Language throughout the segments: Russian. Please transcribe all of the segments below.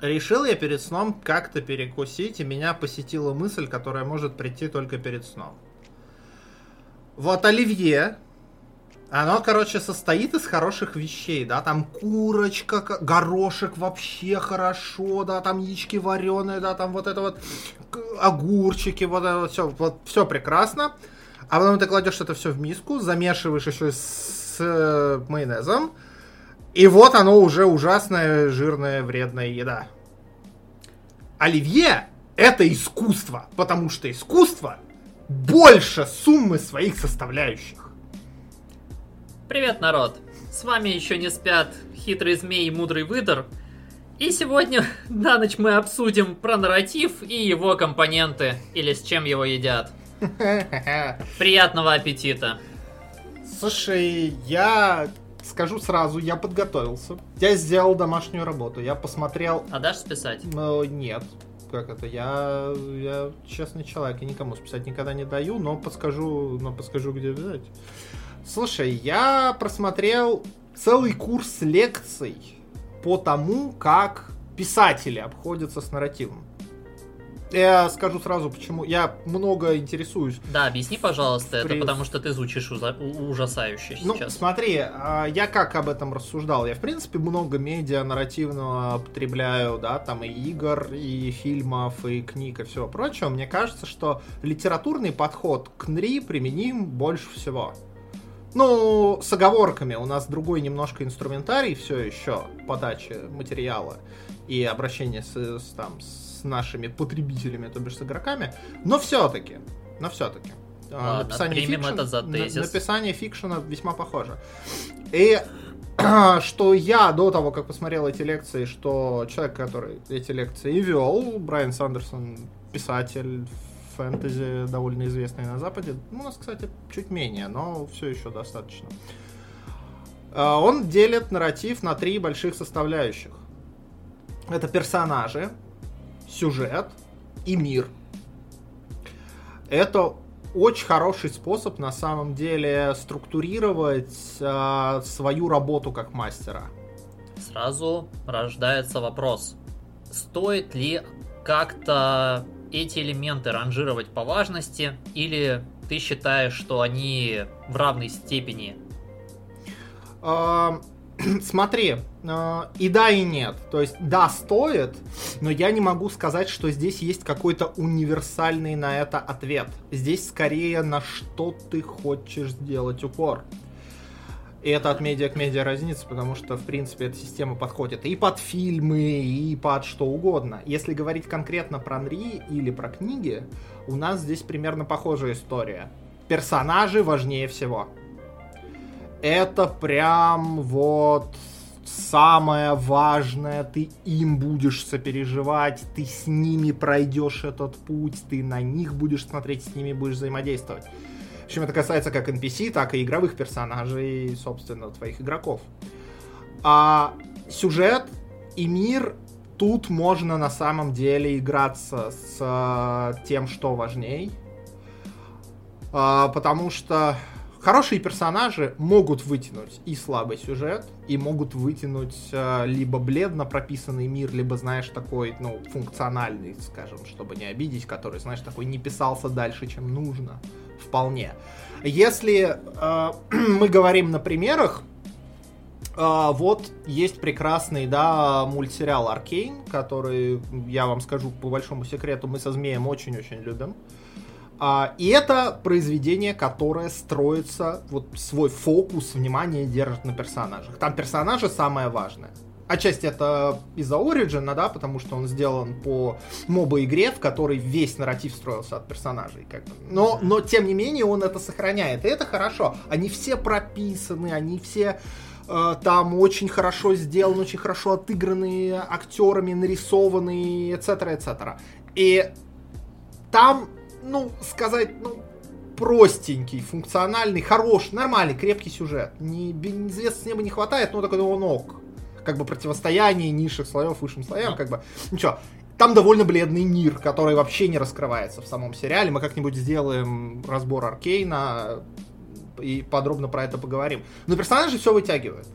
Решил я перед сном как-то перекусить, и меня посетила мысль, которая может прийти только перед сном. Вот оливье, оно, короче, состоит из хороших вещей, да, там курочка, горошек вообще хорошо, да, там яички вареные, да, там вот это вот огурчики, вот это вот все, вот все прекрасно. А потом ты кладешь это все в миску, замешиваешь еще с, э, майонезом, и вот оно уже ужасная, жирная, вредная еда. Оливье — это искусство, потому что искусство больше суммы своих составляющих. Привет, народ! С вами еще не спят хитрый змей и мудрый выдор. И сегодня на ночь мы обсудим про нарратив и его компоненты, или с чем его едят. Приятного аппетита! Слушай, я скажу сразу, я подготовился. Я сделал домашнюю работу, я посмотрел... А дашь списать? Ну, нет. Как это? Я, я честный человек, я никому списать никогда не даю, но подскажу, но подскажу, где взять. Слушай, я просмотрел целый курс лекций по тому, как писатели обходятся с нарративом. Я скажу сразу, почему. Я много интересуюсь. Да, объясни, пожалуйста, При... это потому что ты звучишь ужа... ужасающе ну, сейчас. Ну, смотри, а, я как об этом рассуждал. Я, в принципе, много медиа нарративного потребляю, да, там и игр, и фильмов, и книг, и всего прочего. Мне кажется, что литературный подход к НРИ применим больше всего. Ну, с оговорками. У нас другой немножко инструментарий все еще подачи материала и обращение с, с, там, с нашими потребителями, то бишь с игроками, но все-таки, но все-таки. А, Ладно, написание, fiction, это за тезис. написание fiction а весьма похоже. И что я до того, как посмотрел эти лекции, что человек, который эти лекции вел, Брайан Сандерсон, писатель фэнтези, довольно известный на Западе, ну, у нас, кстати, чуть менее, но все еще достаточно. А, он делит нарратив на три больших составляющих. Это персонажи, сюжет и мир. Это очень хороший способ на самом деле структурировать э, свою работу как мастера. Сразу рождается вопрос, стоит ли как-то эти элементы ранжировать по важности, или ты считаешь, что они в равной степени? Э, смотри, и да, и нет. То есть, да, стоит, но я не могу сказать, что здесь есть какой-то универсальный на это ответ. Здесь скорее на что ты хочешь сделать упор. И это от медиа к медиа разница, потому что, в принципе, эта система подходит и под фильмы, и под что угодно. Если говорить конкретно про Нри или про книги, у нас здесь примерно похожая история. Персонажи важнее всего это прям вот самое важное, ты им будешь сопереживать, ты с ними пройдешь этот путь, ты на них будешь смотреть, с ними будешь взаимодействовать. В общем, это касается как NPC, так и игровых персонажей, собственно, твоих игроков. А сюжет и мир тут можно на самом деле играться с а, тем, что важней. А, потому что Хорошие персонажи могут вытянуть и слабый сюжет, и могут вытянуть э, либо бледно прописанный мир, либо, знаешь, такой, ну, функциональный, скажем, чтобы не обидеть, который, знаешь, такой не писался дальше, чем нужно. Вполне. Если э, мы говорим на примерах, э, вот есть прекрасный, да, мультсериал Аркейн, который, я вам скажу по большому секрету, мы со Змеем очень-очень любим. А, и это произведение, которое строится, вот свой фокус внимания держит на персонажах. Там персонажи самое важное. Отчасти это из-за Origin, да, потому что он сделан по моба-игре, в которой весь нарратив строился от персонажей. Как бы. но, но, тем не менее, он это сохраняет. И это хорошо. Они все прописаны, они все э, там очень хорошо сделаны, очень хорошо отыграны актерами, нарисованы, etc., etc. И там ну, сказать, ну, простенький, функциональный, хороший, нормальный, крепкий сюжет. Не, звезд с неба не хватает, но такой он ок. Как бы противостояние низших слоев высшим слоям, как бы, ничего. Там довольно бледный мир, который вообще не раскрывается в самом сериале. Мы как-нибудь сделаем разбор Аркейна и подробно про это поговорим. Но персонажи все вытягивают.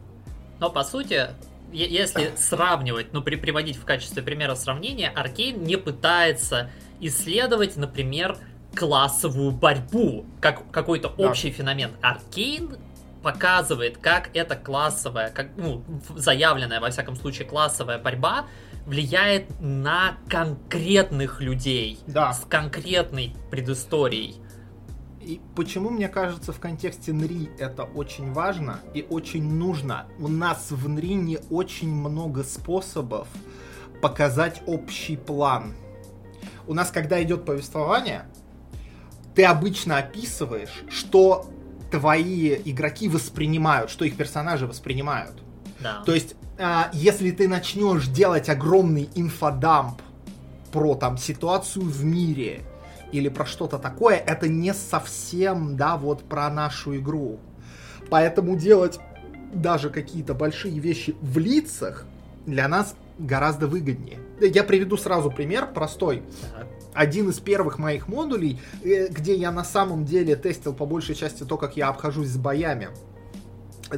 Но по сути, если сравнивать, ну, при, приводить в качестве примера сравнения, Аркейн не пытается исследовать, например, классовую борьбу, как какой-то да. общий феномен. Аркейн показывает, как эта классовая, как, ну, заявленная, во всяком случае, классовая борьба влияет на конкретных людей да. с конкретной предысторией. И почему, мне кажется, в контексте НРИ это очень важно и очень нужно? У нас в НРИ не очень много способов показать общий план. У нас, когда идет повествование, ты обычно описываешь, что твои игроки воспринимают, что их персонажи воспринимают. Да. То есть, э, если ты начнешь делать огромный инфодамп про там ситуацию в мире или про что-то такое, это не совсем, да, вот про нашу игру. Поэтому делать даже какие-то большие вещи в лицах для нас гораздо выгоднее. Я приведу сразу пример простой. Один из первых моих модулей, э, где я на самом деле тестил по большей части то, как я обхожусь с боями.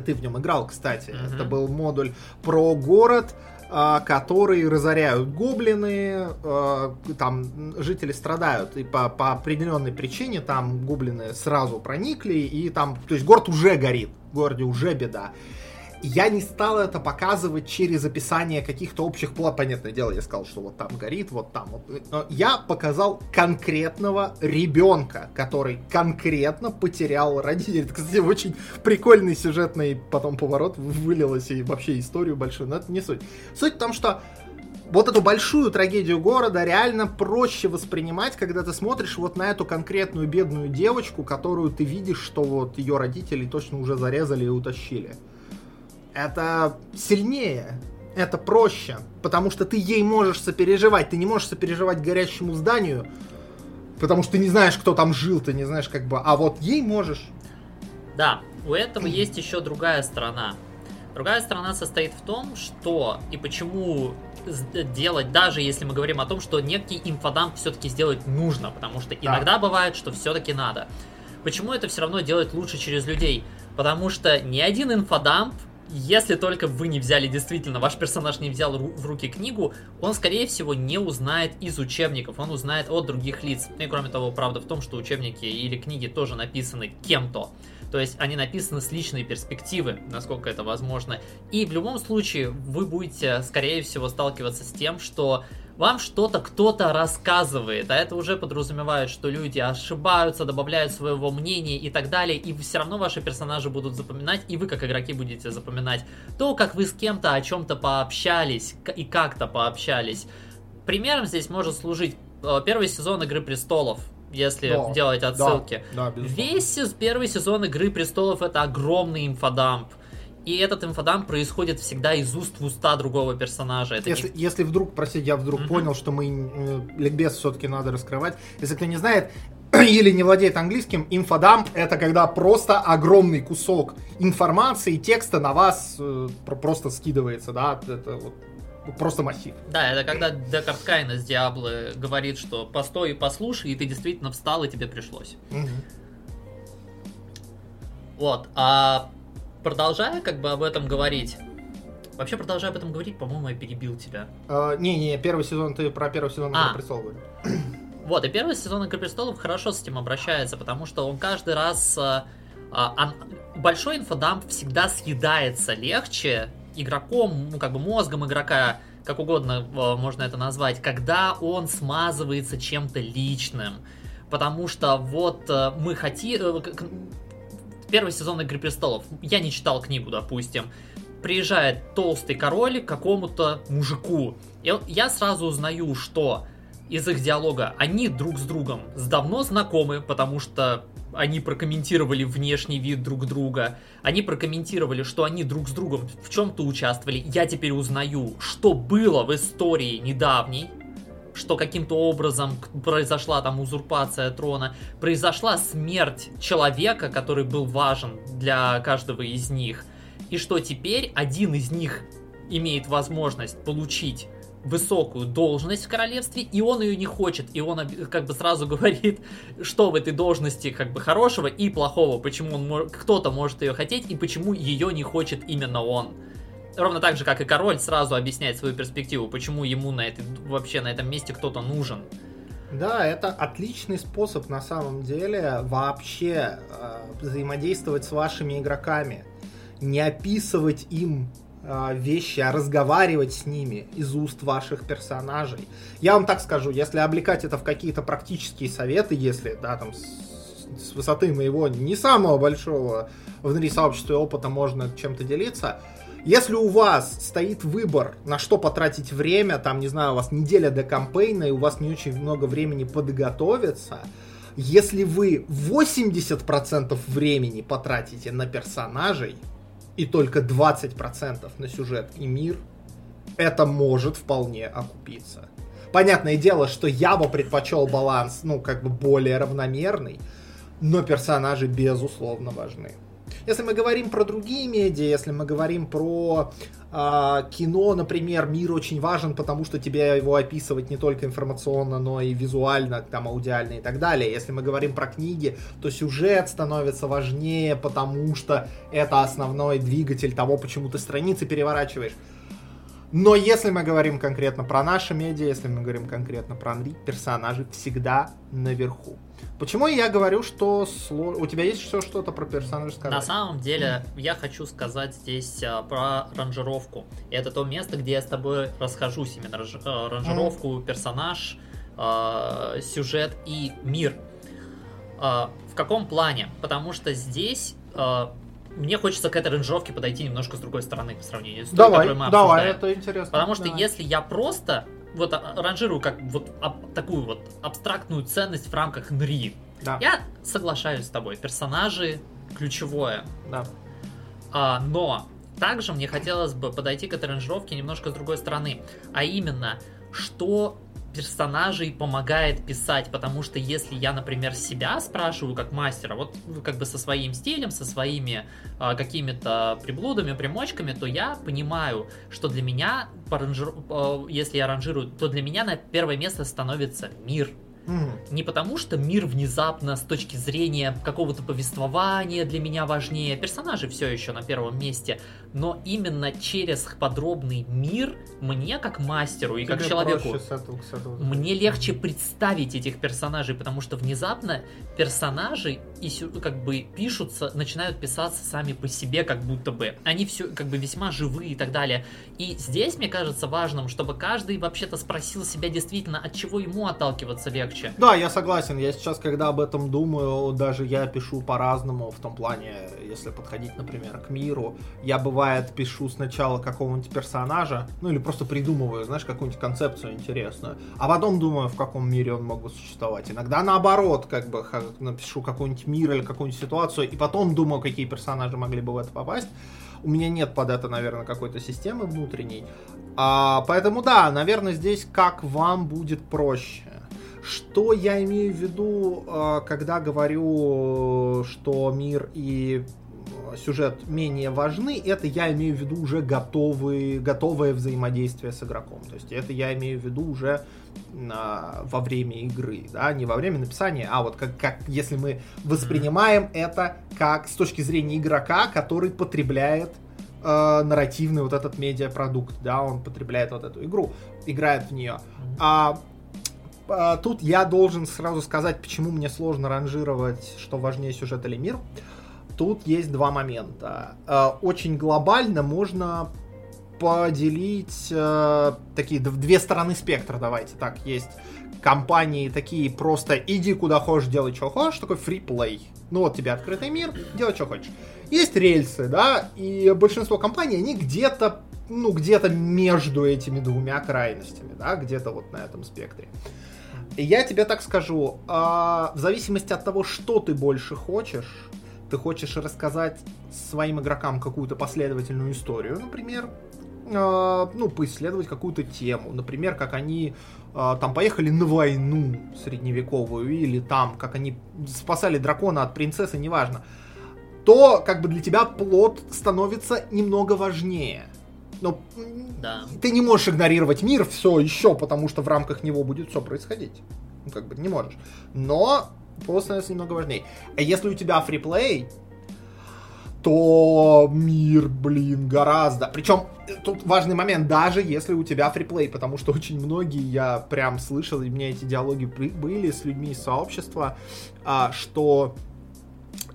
Ты в нем играл, кстати. Mm-hmm. Это был модуль про город, а, которые разоряют гоблины, а, там жители страдают, и по, по определенной причине там гоблины сразу проникли, и там, то есть город уже горит, в городе уже беда. Я не стал это показывать через описание каких-то общих плат. Понятное дело, я сказал, что вот там горит, вот там. Вот. Но я показал конкретного ребенка, который конкретно потерял родителей. Это, кстати, очень прикольный сюжетный потом поворот вылилось и вообще историю большую, но это не суть. Суть в том, что вот эту большую трагедию города реально проще воспринимать, когда ты смотришь вот на эту конкретную бедную девочку, которую ты видишь, что вот ее родители точно уже зарезали и утащили это сильнее, это проще, потому что ты ей можешь сопереживать, ты не можешь сопереживать горящему зданию, потому что ты не знаешь, кто там жил, ты не знаешь как бы, а вот ей можешь. Да, у этого есть еще другая сторона. Другая сторона состоит в том, что и почему делать, даже если мы говорим о том, что некий инфодамп все-таки сделать нужно, потому что иногда бывает, что все-таки надо. Почему это все равно делать лучше через людей? Потому что ни один инфодамп если только вы не взяли действительно, ваш персонаж не взял в руки книгу, он, скорее всего, не узнает из учебников, он узнает от других лиц. Ну и кроме того, правда в том, что учебники или книги тоже написаны кем-то. То есть они написаны с личной перспективы, насколько это возможно. И в любом случае вы будете, скорее всего, сталкиваться с тем, что вам что-то кто-то рассказывает, а это уже подразумевает, что люди ошибаются, добавляют своего мнения и так далее, и все равно ваши персонажи будут запоминать, и вы как игроки будете запоминать то, как вы с кем-то о чем-то пообщались и как-то пообщались. Примером здесь может служить э, первый сезон Игры Престолов, если да, делать отсылки. Да, да, Весь первый сезон Игры Престолов это огромный инфодамп. И этот инфодамп происходит всегда из уст в уста другого персонажа. Это если, не... если вдруг, простите, я вдруг mm-hmm. понял, что мы э, ликбез все-таки надо раскрывать. Если кто не знает, или не владеет английским, инфодамп это когда просто огромный кусок информации, текста на вас э, просто скидывается, да, это вот просто массив. Да, это когда Декарт Кайн из Диаблы говорит, что постой и послушай, и ты действительно встал, и тебе пришлось. Угу. Вот, а продолжая как бы об этом говорить, Вообще, продолжая об этом говорить, по-моему, я перебил тебя. А, не-не, первый сезон, ты про первый сезон а. Игры престолов Вот, и первый сезон Игры престолов хорошо с этим обращается, потому что он каждый раз... А, а, большой инфодамп всегда съедается легче игроком, ну, как бы мозгом игрока, как угодно а, можно это назвать, когда он смазывается чем-то личным. Потому что вот а, мы хотим э, первый сезон Игры Престолов. Я не читал книгу, допустим. Приезжает толстый король к какому-то мужику. И я сразу узнаю, что из их диалога они друг с другом давно знакомы, потому что они прокомментировали внешний вид друг друга, они прокомментировали, что они друг с другом в чем-то участвовали. Я теперь узнаю, что было в истории недавней, что каким-то образом произошла там узурпация трона, произошла смерть человека, который был важен для каждого из них, и что теперь один из них имеет возможность получить высокую должность в королевстве, и он ее не хочет, и он как бы сразу говорит, что в этой должности как бы хорошего и плохого, почему он кто-то может ее хотеть, и почему ее не хочет именно он. Ровно так же, как и король сразу объясняет свою перспективу, почему ему на этой, вообще на этом месте кто-то нужен. Да, это отличный способ на самом деле вообще э, взаимодействовать с вашими игроками. Не описывать им э, вещи, а разговаривать с ними из уст ваших персонажей. Я вам так скажу, если облекать это в какие-то практические советы, если, да, там, с, с высоты моего не самого большого внутри сообщества опыта можно чем-то делиться, если у вас стоит выбор, на что потратить время, там, не знаю, у вас неделя до кампейна, и у вас не очень много времени подготовиться, если вы 80% времени потратите на персонажей, и только 20% на сюжет и мир, это может вполне окупиться. Понятное дело, что я бы предпочел баланс, ну, как бы более равномерный, но персонажи безусловно важны. Если мы говорим про другие медиа, если мы говорим про э, кино, например, мир очень важен, потому что тебе его описывать не только информационно, но и визуально, там, аудиально и так далее. Если мы говорим про книги, то сюжет становится важнее, потому что это основной двигатель того, почему ты страницы переворачиваешь. Но если мы говорим конкретно про наши медиа, если мы говорим конкретно про Анри, персонажи всегда наверху. Почему я говорю, что сло... у тебя есть все что-то про персонажа сказать? На самом деле, я хочу сказать здесь а, про ранжировку. Это то место, где я с тобой расхожусь. Именно ранж... а, ранжировку, mm. персонаж, а, сюжет и мир. А, в каком плане? Потому что здесь а, мне хочется к этой ранжировке подойти немножко с другой стороны по сравнению с той, давай, которую мы давай, это интересно. Потому что давай. если я просто вот а, ранжирую как вот об, такую вот абстрактную ценность в рамках НРИ, да. я соглашаюсь с тобой. Персонажи ключевое. Да. А, но также мне хотелось бы подойти к этой ранжировке немножко с другой стороны. А именно, что персонажей помогает писать, потому что если я, например, себя спрашиваю как мастера, вот как бы со своим стилем, со своими э, какими-то приблудами, примочками, то я понимаю, что для меня, по ранжир... э, если я ранжирую, то для меня на первое место становится мир, Mm. не потому, что мир внезапно с точки зрения какого-то повествования для меня важнее, персонажи все еще на первом месте, но именно через подробный мир мне как мастеру и Тебе как человеку проще с этого, с этого. мне легче представить этих персонажей, потому что внезапно персонажи и как бы пишутся, начинают писаться сами по себе, как будто бы. Они все как бы весьма живые и так далее. И здесь, мне кажется, важным, чтобы каждый вообще-то спросил себя действительно, от чего ему отталкиваться легче. Да, я согласен. Я сейчас, когда об этом думаю, даже я пишу по-разному, в том плане, если подходить, например, к миру. Я, бывает, пишу сначала какого-нибудь персонажа, ну или просто придумываю, знаешь, какую-нибудь концепцию интересную, а потом думаю, в каком мире он мог бы существовать. Иногда наоборот, как бы напишу какой-нибудь мир или какую-нибудь ситуацию, и потом думаю, какие персонажи могли бы в это попасть. У меня нет под это, наверное, какой-то системы внутренней. А, поэтому да, наверное, здесь как вам будет проще. Что я имею в виду, э, когда говорю, что мир и сюжет менее важны, это я имею в виду уже готовые, готовое взаимодействие с игроком. То есть это я имею в виду уже а, во время игры, да, не во время написания, а вот как, как если мы воспринимаем это как с точки зрения игрока, который потребляет э, нарративный вот этот медиапродукт, да, он потребляет вот эту игру, играет в нее. А, а, тут я должен сразу сказать, почему мне сложно ранжировать, что важнее сюжет или мир. Тут есть два момента. Э, Очень глобально можно поделить э, такие две стороны спектра, давайте так. Есть компании такие просто иди куда хочешь, делай что хочешь, такой фриплей. Ну вот тебе открытый мир, делай что хочешь. Есть рельсы, да, и большинство компаний, они где-то, ну, где-то между этими двумя крайностями, да, где-то вот на этом спектре. Я тебе так скажу, а, в зависимости от того, что ты больше хочешь, ты хочешь рассказать своим игрокам какую-то последовательную историю, например, э, ну, поисследовать какую-то тему, например, как они э, там поехали на войну средневековую, или там, как они спасали дракона от принцессы, неважно, то как бы для тебя плод становится немного важнее. Но Да. ты не можешь игнорировать мир все еще, потому что в рамках него будет все происходить. Ну, как бы не можешь. Но плод становится немного важнее. А если у тебя фриплей, то мир, блин, гораздо. Причем тут важный момент, даже если у тебя фриплей, потому что очень многие, я прям слышал, и меня эти диалоги были с людьми из сообщества, а, что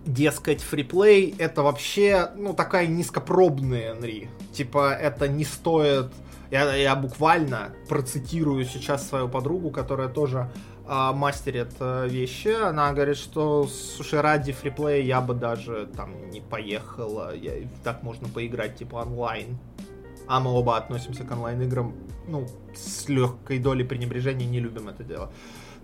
дескать, фриплей это вообще, ну, такая низкопробная Энри. Типа, это не стоит... Я, я буквально процитирую сейчас свою подругу, которая тоже а, мастерит а, вещи. Она говорит, что, слушай, ради фриплея я бы даже там не поехала. Я, так можно поиграть, типа, онлайн. А мы оба относимся к онлайн-играм, ну, с легкой долей пренебрежения не любим это дело.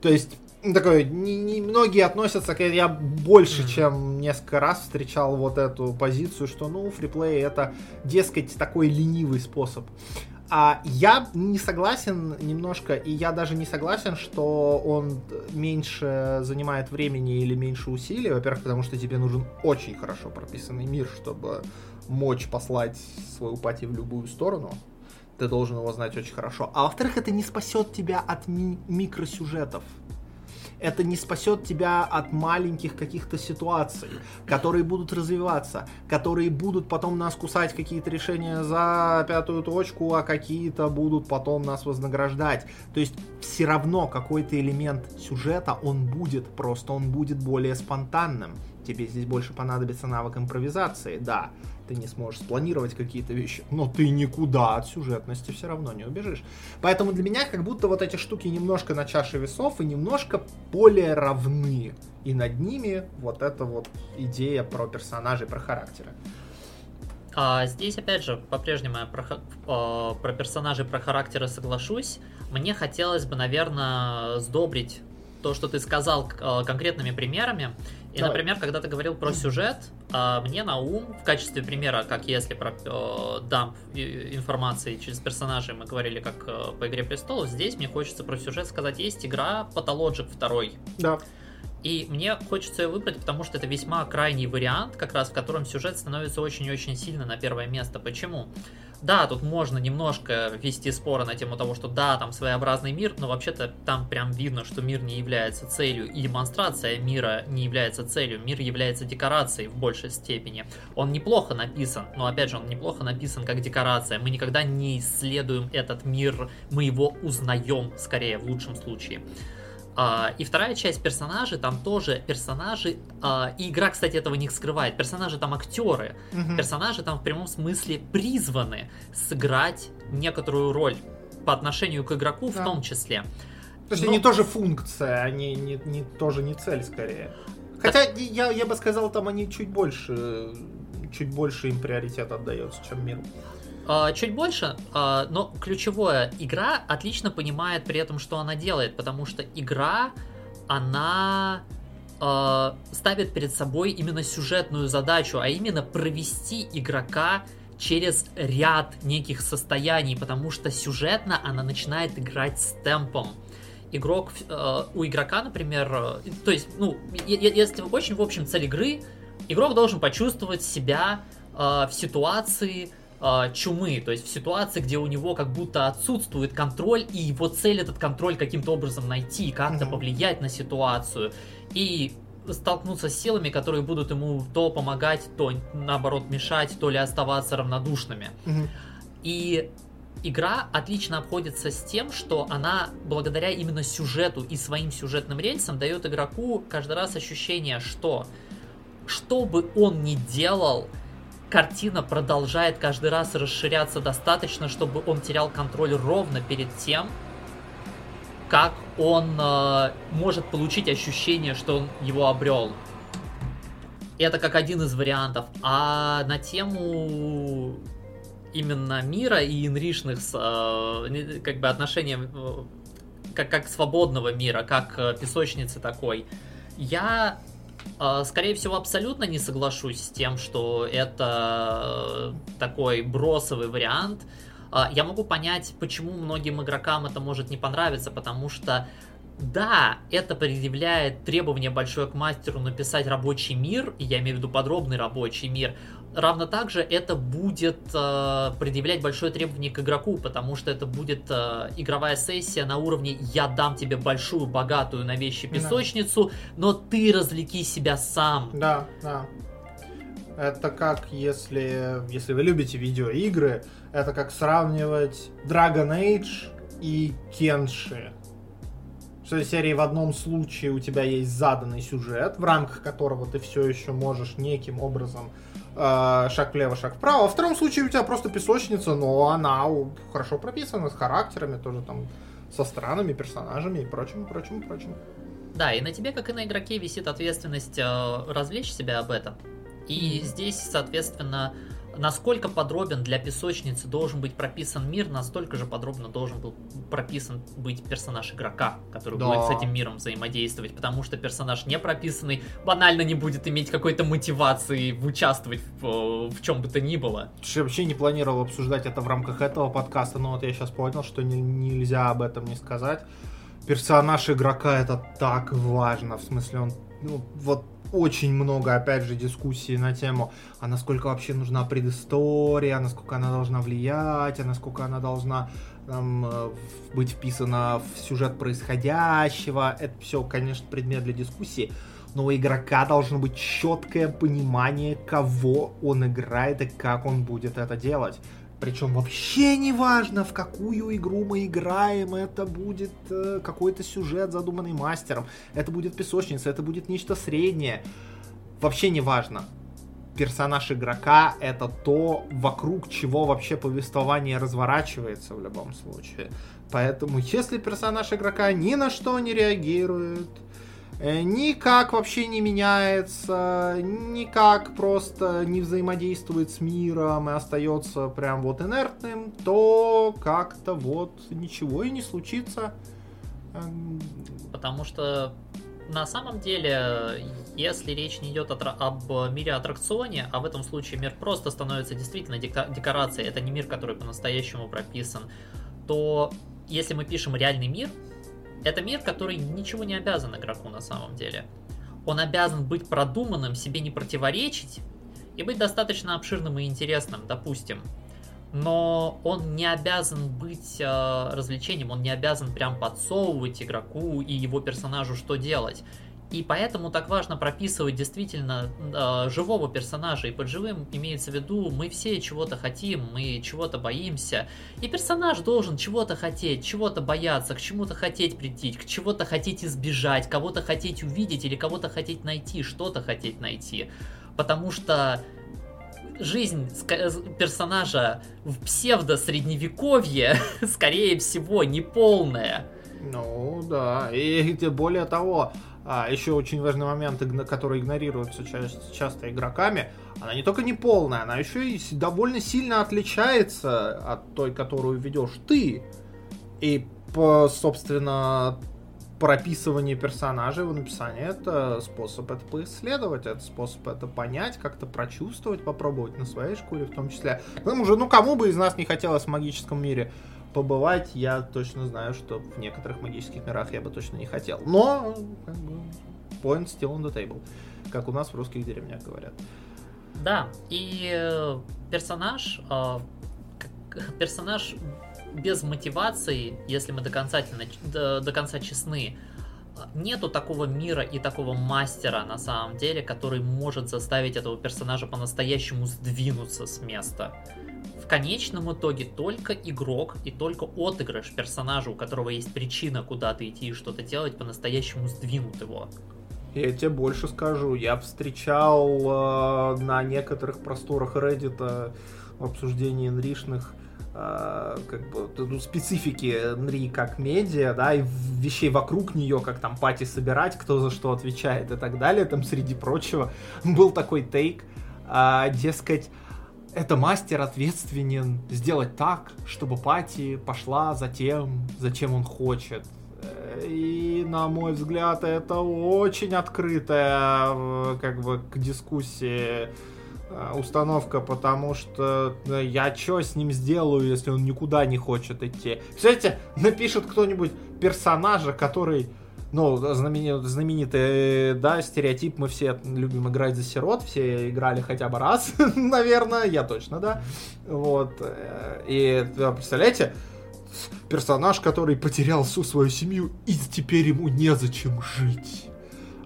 То есть, такой, не, не многие относятся к я больше, mm-hmm. чем несколько раз встречал вот эту позицию, что ну фриплей это, дескать, такой ленивый способ. А я не согласен немножко, и я даже не согласен, что он меньше занимает времени или меньше усилий. Во-первых, потому что тебе нужен очень хорошо прописанный мир, чтобы мочь послать свою пати в любую сторону. Ты должен его знать очень хорошо. А во-вторых, это не спасет тебя от ми- микросюжетов это не спасет тебя от маленьких каких-то ситуаций, которые будут развиваться, которые будут потом нас кусать какие-то решения за пятую точку, а какие-то будут потом нас вознаграждать. То есть все равно какой-то элемент сюжета, он будет, просто он будет более спонтанным. Тебе здесь больше понадобится навык импровизации, да ты не сможешь спланировать какие-то вещи, но ты никуда от сюжетности все равно не убежишь. Поэтому для меня как будто вот эти штуки немножко на чаше весов и немножко более равны. И над ними вот эта вот идея про персонажей, про характеры. А здесь, опять же, по-прежнему я про, э, про персонажей, про характеры соглашусь. Мне хотелось бы, наверное, сдобрить то, что ты сказал э, конкретными примерами. И, Давай. например, когда ты говорил про сюжет, э, мне на ум в качестве примера, как если про э, дамп информации через персонажей мы говорили как по Игре Престолов, здесь мне хочется про сюжет сказать, есть игра Pathologic 2. Да. И мне хочется ее выбрать, потому что это весьма крайний вариант, как раз в котором сюжет становится очень-очень сильно на первое место. Почему? Да, тут можно немножко вести споры на тему того, что да, там своеобразный мир, но вообще-то там прям видно, что мир не является целью, и демонстрация мира не является целью, мир является декорацией в большей степени. Он неплохо написан, но опять же, он неплохо написан как декорация. Мы никогда не исследуем этот мир, мы его узнаем, скорее, в лучшем случае. Uh, и вторая часть персонажей, там тоже персонажи, uh, и игра, кстати, этого не скрывает, персонажи там актеры, uh-huh. персонажи там в прямом смысле призваны сыграть некоторую роль по отношению к игроку да. в том числе. То есть Но... они тоже функция, они не, не, тоже не цель скорее. Хотя так... я, я бы сказал, там они чуть больше, чуть больше им приоритет отдается, чем миру. Uh, чуть больше, uh, но ключевое, игра отлично понимает при этом, что она делает, потому что игра, она uh, ставит перед собой именно сюжетную задачу, а именно провести игрока через ряд неких состояний, потому что сюжетно она начинает играть с темпом. Игрок, у игрока, например, то есть, ну, если очень в общем цель игры, игрок должен почувствовать себя в ситуации, э, чумы, то есть в ситуации, где у него как будто отсутствует контроль, и его цель этот контроль каким-то образом найти, как-то mm-hmm. повлиять на ситуацию. И столкнуться с силами, которые будут ему то помогать, то наоборот мешать, то ли оставаться равнодушными. Mm-hmm. И игра отлично обходится с тем, что она благодаря именно сюжету и своим сюжетным рельсам дает игроку каждый раз ощущение, что что бы он ни делал, картина продолжает каждый раз расширяться достаточно, чтобы он терял контроль ровно перед тем, как он э, может получить ощущение, что он его обрел. Это как один из вариантов. А на тему именно мира и инришных э, как бы отношений э, как, как свободного мира, как э, песочницы такой, я скорее всего, абсолютно не соглашусь с тем, что это э, такой бросовый вариант. А, я могу понять, почему многим игрокам это может не понравиться, потому что да, это предъявляет требование большое к мастеру написать рабочий мир, я имею в виду подробный рабочий мир, равно также это будет э, предъявлять большое требование к игроку, потому что это будет э, игровая сессия на уровне «я дам тебе большую, богатую на вещи песочницу, да. но ты развлеки себя сам». Да, да. Это как если, если вы любите видеоигры, это как сравнивать Dragon Age и Kenshi. Что из серии в одном случае у тебя есть заданный сюжет, в рамках которого ты все еще можешь неким образом э, шаг влево, шаг вправо. Во втором случае у тебя просто песочница, но она хорошо прописана, с характерами, тоже там со странами, персонажами и прочим, прочим, прочим. Да, и на тебе, как и на игроке, висит ответственность э, развлечь себя об этом. И mm-hmm. здесь, соответственно, насколько подробен для песочницы должен быть прописан мир, настолько же подробно должен был прописан быть персонаж игрока, который да. будет с этим миром взаимодействовать, потому что персонаж не прописанный банально не будет иметь какой-то мотивации участвовать в, в чем бы то ни было. Я вообще не планировал обсуждать это в рамках этого подкаста, но вот я сейчас понял, что не, нельзя об этом не сказать персонаж игрока это так важно. В смысле, он ну, вот очень много, опять же, дискуссий на тему, а насколько вообще нужна предыстория, насколько она должна влиять, а насколько она должна там, э, быть вписана в сюжет происходящего. Это все, конечно, предмет для дискуссии. Но у игрока должно быть четкое понимание, кого он играет и как он будет это делать. Причем вообще не важно, в какую игру мы играем, это будет э, какой-то сюжет, задуманный мастером, это будет песочница, это будет нечто среднее. Вообще не важно. Персонаж игрока это то, вокруг чего вообще повествование разворачивается в любом случае. Поэтому, если персонаж игрока ни на что не реагирует, Э, никак вообще не меняется, никак просто не взаимодействует с миром и остается прям вот инертным, то как-то вот ничего и не случится. Эм, Потому что на самом деле, если речь не идет об мире аттракционе, а в этом случае мир просто становится действительно декорацией, это не мир, который по-настоящему прописан, то если мы пишем реальный мир, это мир, который ничего не обязан игроку на самом деле. Он обязан быть продуманным, себе не противоречить и быть достаточно обширным и интересным, допустим. Но он не обязан быть э, развлечением, он не обязан прям подсовывать игроку и его персонажу, что делать. И поэтому так важно прописывать действительно э, живого персонажа. И под живым имеется в виду, мы все чего-то хотим, мы чего-то боимся. И персонаж должен чего-то хотеть, чего-то бояться, к чему-то хотеть прийти, к чего-то хотеть избежать, кого-то хотеть увидеть или кого-то хотеть найти, что-то хотеть найти. Потому что жизнь персонажа в псевдо-средневековье, скорее всего, неполная. Ну да, и более того, а, еще очень важный момент, который игнорируется ча- часто игроками, она не только не полная, она еще и довольно сильно отличается от той, которую ведешь ты. И по, собственно, прописывание персонажей в написании это способ это поисследовать, это способ это понять, как-то прочувствовать, попробовать на своей шкуре в том числе. Потому что, ну, кому бы из нас не хотелось в магическом мире побывать, я точно знаю, что в некоторых магических мирах я бы точно не хотел. Но, как бы, point still on the table, как у нас в русских деревнях говорят. Да, и э, персонаж, э, персонаж без мотивации, если мы до конца, до, до конца честны, нету такого мира и такого мастера на самом деле, который может заставить этого персонажа по-настоящему сдвинуться с места в конечном итоге только игрок и только отыгрыш персонажа, у которого есть причина куда-то идти и что-то делать, по-настоящему сдвинут его. Я тебе больше скажу, я встречал э, на некоторых просторах Reddit э, в обсуждении нришных э, как бы ну, специфики Нри как медиа, да, и вещей вокруг нее, как там пати собирать, кто за что отвечает и так далее, там среди прочего. Был такой тейк, э, дескать, это мастер ответственен сделать так, чтобы Пати пошла за тем, зачем он хочет. И, на мой взгляд, это очень открытая э, как бы к дискуссии э, установка, потому что э, я что с ним сделаю, если он никуда не хочет идти? Представляете, напишет кто-нибудь персонажа, который ну, знаменитый, знаменитый, да, стереотип, мы все любим играть за сирот, все играли хотя бы раз, наверное, я точно, да, вот, и, представляете, персонаж, который потерял всю свою семью, и теперь ему незачем жить.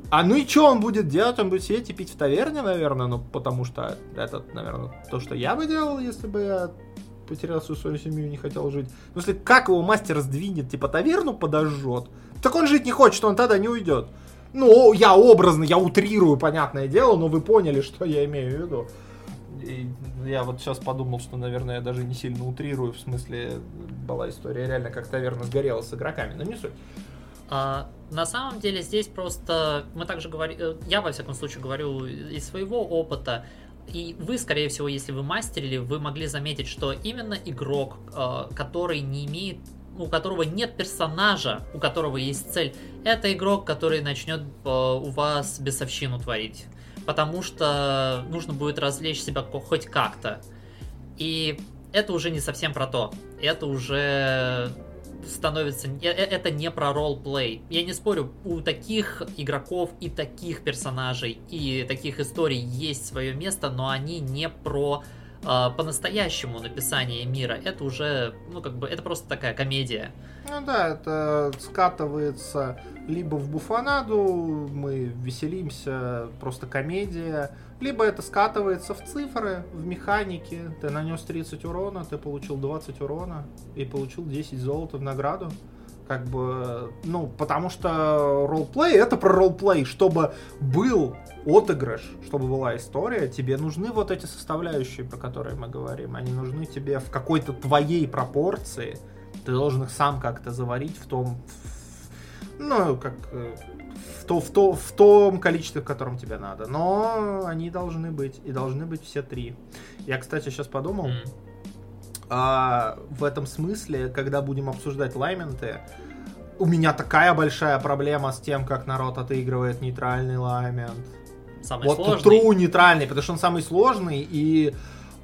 А ну и что он будет делать? Он будет сидеть и пить в таверне, наверное, ну потому что это, наверное, то, что я бы делал, если бы я потерял всю свою семью и не хотел жить. В смысле, как его мастер сдвинет, типа таверну подожжет? Так он жить не хочет, он тогда не уйдет. Ну, я образно, я утрирую, понятное дело, но вы поняли, что я имею в виду. И я вот сейчас подумал, что, наверное, я даже не сильно утрирую, в смысле, была история реально, как таверна сгорела с игроками, но не суть. А, на самом деле здесь просто мы также говорим, э, я во всяком случае говорю из своего опыта, и вы, скорее всего, если вы мастерили, вы могли заметить, что именно игрок, э, который не имеет у которого нет персонажа, у которого есть цель, это игрок, который начнет э, у вас бесовщину творить. Потому что нужно будет развлечь себя хоть как-то. И это уже не совсем про то. Это уже становится... Э, э, это не про ролплей. Я не спорю, у таких игроков и таких персонажей и таких историй есть свое место, но они не про по-настоящему написание мира. Это уже, ну, как бы, это просто такая комедия. Ну да, это скатывается либо в буфанаду, мы веселимся, просто комедия, либо это скатывается в цифры, в механике. Ты нанес 30 урона, ты получил 20 урона и получил 10 золота в награду. Как бы, ну, потому что ролплей это про ролплей. Чтобы был отыгрыш, чтобы была история, тебе нужны вот эти составляющие, про которые мы говорим. Они нужны тебе в какой-то твоей пропорции. Ты должен их сам как-то заварить в том, ну, как э, в, то, в, то, в том количестве, в котором тебе надо. Но они должны быть. И должны быть все три. Я, кстати, сейчас подумал. Mm. А, в этом смысле, когда будем обсуждать лайменты, у меня такая большая проблема с тем, как народ отыгрывает нейтральный лаймент. Самый вот сложный. True нейтральный, потому что он самый сложный, и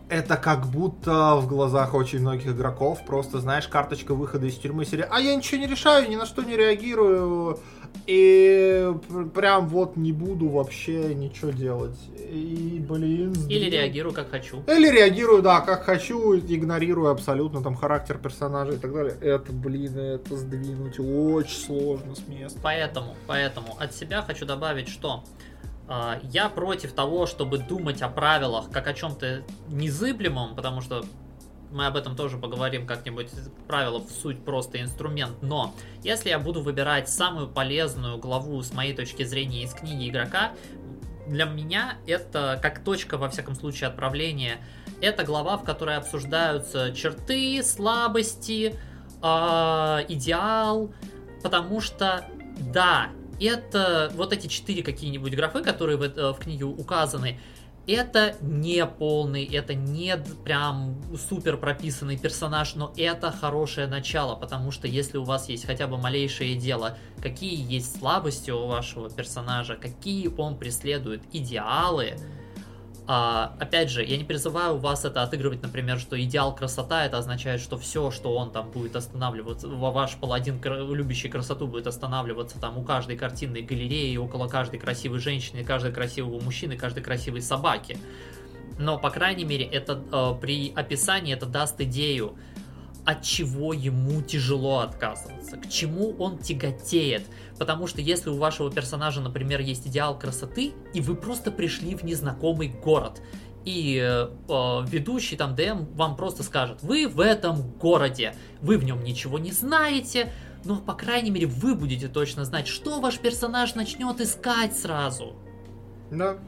это как будто в глазах очень многих игроков просто, знаешь, карточка выхода из тюрьмы серии «А я ничего не решаю, ни на что не реагирую, и прям вот не буду вообще ничего делать». И, блин... Или реагирую как хочу. Или реагирую, да, как хочу, игнорирую абсолютно там характер персонажа и так далее. Это, блин, это сдвинуть очень сложно с места. Поэтому, поэтому от себя хочу добавить, что а, я против того, чтобы думать о правилах как о чем-то незыблемом, потому что мы об этом тоже поговорим как-нибудь. Правила в суть просто инструмент. Но если я буду выбирать самую полезную главу с моей точки зрения из книги игрока, для меня это как точка, во всяком случае, отправления. Это глава, в которой обсуждаются черты, слабости, э, идеал. Потому что, да, это вот эти четыре какие-нибудь графы, которые в, э, в книге указаны, это не полный, это не прям супер прописанный персонаж, но это хорошее начало, потому что если у вас есть хотя бы малейшее дело, какие есть слабости у вашего персонажа, какие он преследует идеалы, а, опять же, я не призываю вас это отыгрывать, например, что идеал красота, это означает, что все, что он там будет останавливаться, ваш паладин, любящий красоту, будет останавливаться там у каждой картинной галереи, около каждой красивой женщины, каждой красивого мужчины, каждой красивой собаки. Но, по крайней мере, это э, при описании это даст идею, от чего ему тяжело отказываться, к чему он тяготеет. Потому что если у вашего персонажа, например, есть идеал красоты, и вы просто пришли в незнакомый город, и э, ведущий там ДМ вам просто скажет, вы в этом городе, вы в нем ничего не знаете, но по крайней мере вы будете точно знать, что ваш персонаж начнет искать сразу. Да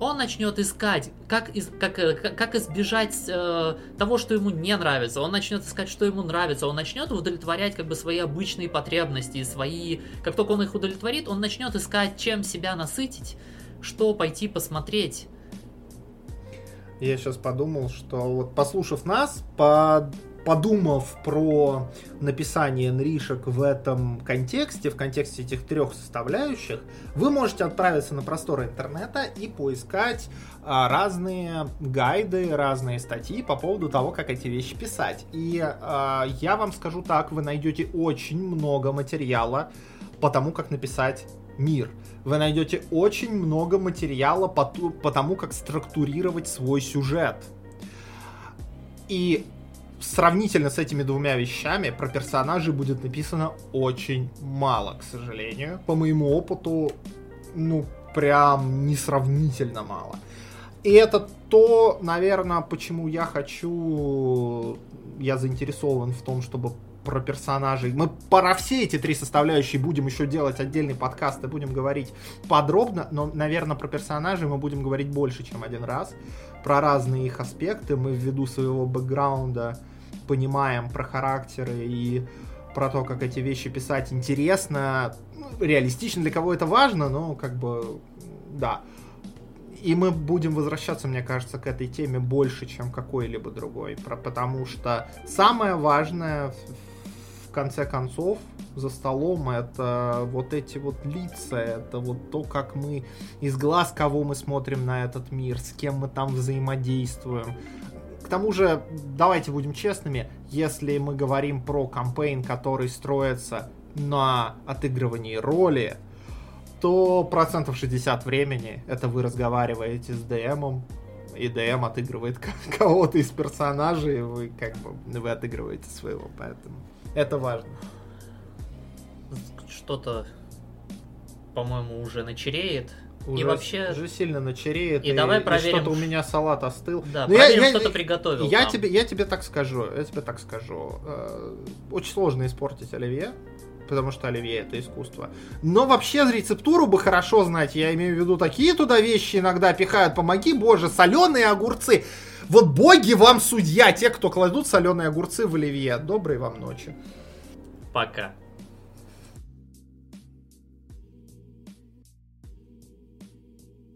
он начнет искать, как, как, э, как избежать э, того, что ему не нравится. Он начнет искать, что ему нравится. Он начнет удовлетворять как бы свои обычные потребности, свои. Как только он их удовлетворит, он начнет искать, чем себя насытить, что пойти посмотреть. Я сейчас подумал, что вот послушав нас, по подумав про написание нришек в этом контексте, в контексте этих трех составляющих, вы можете отправиться на просторы интернета и поискать а, разные гайды, разные статьи по поводу того, как эти вещи писать. И а, я вам скажу так, вы найдете очень много материала по тому, как написать мир. Вы найдете очень много материала по, ту, по тому, как структурировать свой сюжет. И сравнительно с этими двумя вещами про персонажей будет написано очень мало, к сожалению. По моему опыту ну, прям несравнительно мало. И это то, наверное, почему я хочу, я заинтересован в том, чтобы про персонажей. Мы про все эти три составляющие будем еще делать отдельный подкаст и будем говорить подробно, но, наверное, про персонажей мы будем говорить больше, чем один раз. Про разные их аспекты мы ввиду своего бэкграунда понимаем про характеры и про то, как эти вещи писать интересно, ну, реалистично, для кого это важно, но как бы, да. И мы будем возвращаться, мне кажется, к этой теме больше, чем какой-либо другой, потому что самое важное в конце концов за столом это вот эти вот лица, это вот то, как мы из глаз кого мы смотрим на этот мир, с кем мы там взаимодействуем. К тому же, давайте будем честными, если мы говорим про кампейн, который строится на отыгрывании роли, то процентов 60 времени это вы разговариваете с ДМом, и ДМ отыгрывает кого-то из персонажей, и вы как бы вы отыгрываете своего, поэтому это важно. Что-то, по-моему, уже начереет. Уже, и вообще... Уже сильно начереет. И, и давай проверим... Что-то у меня салат остыл. Да, Но проверим, я, что ты приготовил я тебе, я тебе так скажу, я тебе так скажу. Э, очень сложно испортить оливье, потому что оливье это искусство. Но вообще рецептуру бы хорошо знать. Я имею в виду, такие туда вещи иногда пихают. Помоги, боже, соленые огурцы. Вот боги вам судья, те, кто кладут соленые огурцы в оливье. Доброй вам ночи. Пока.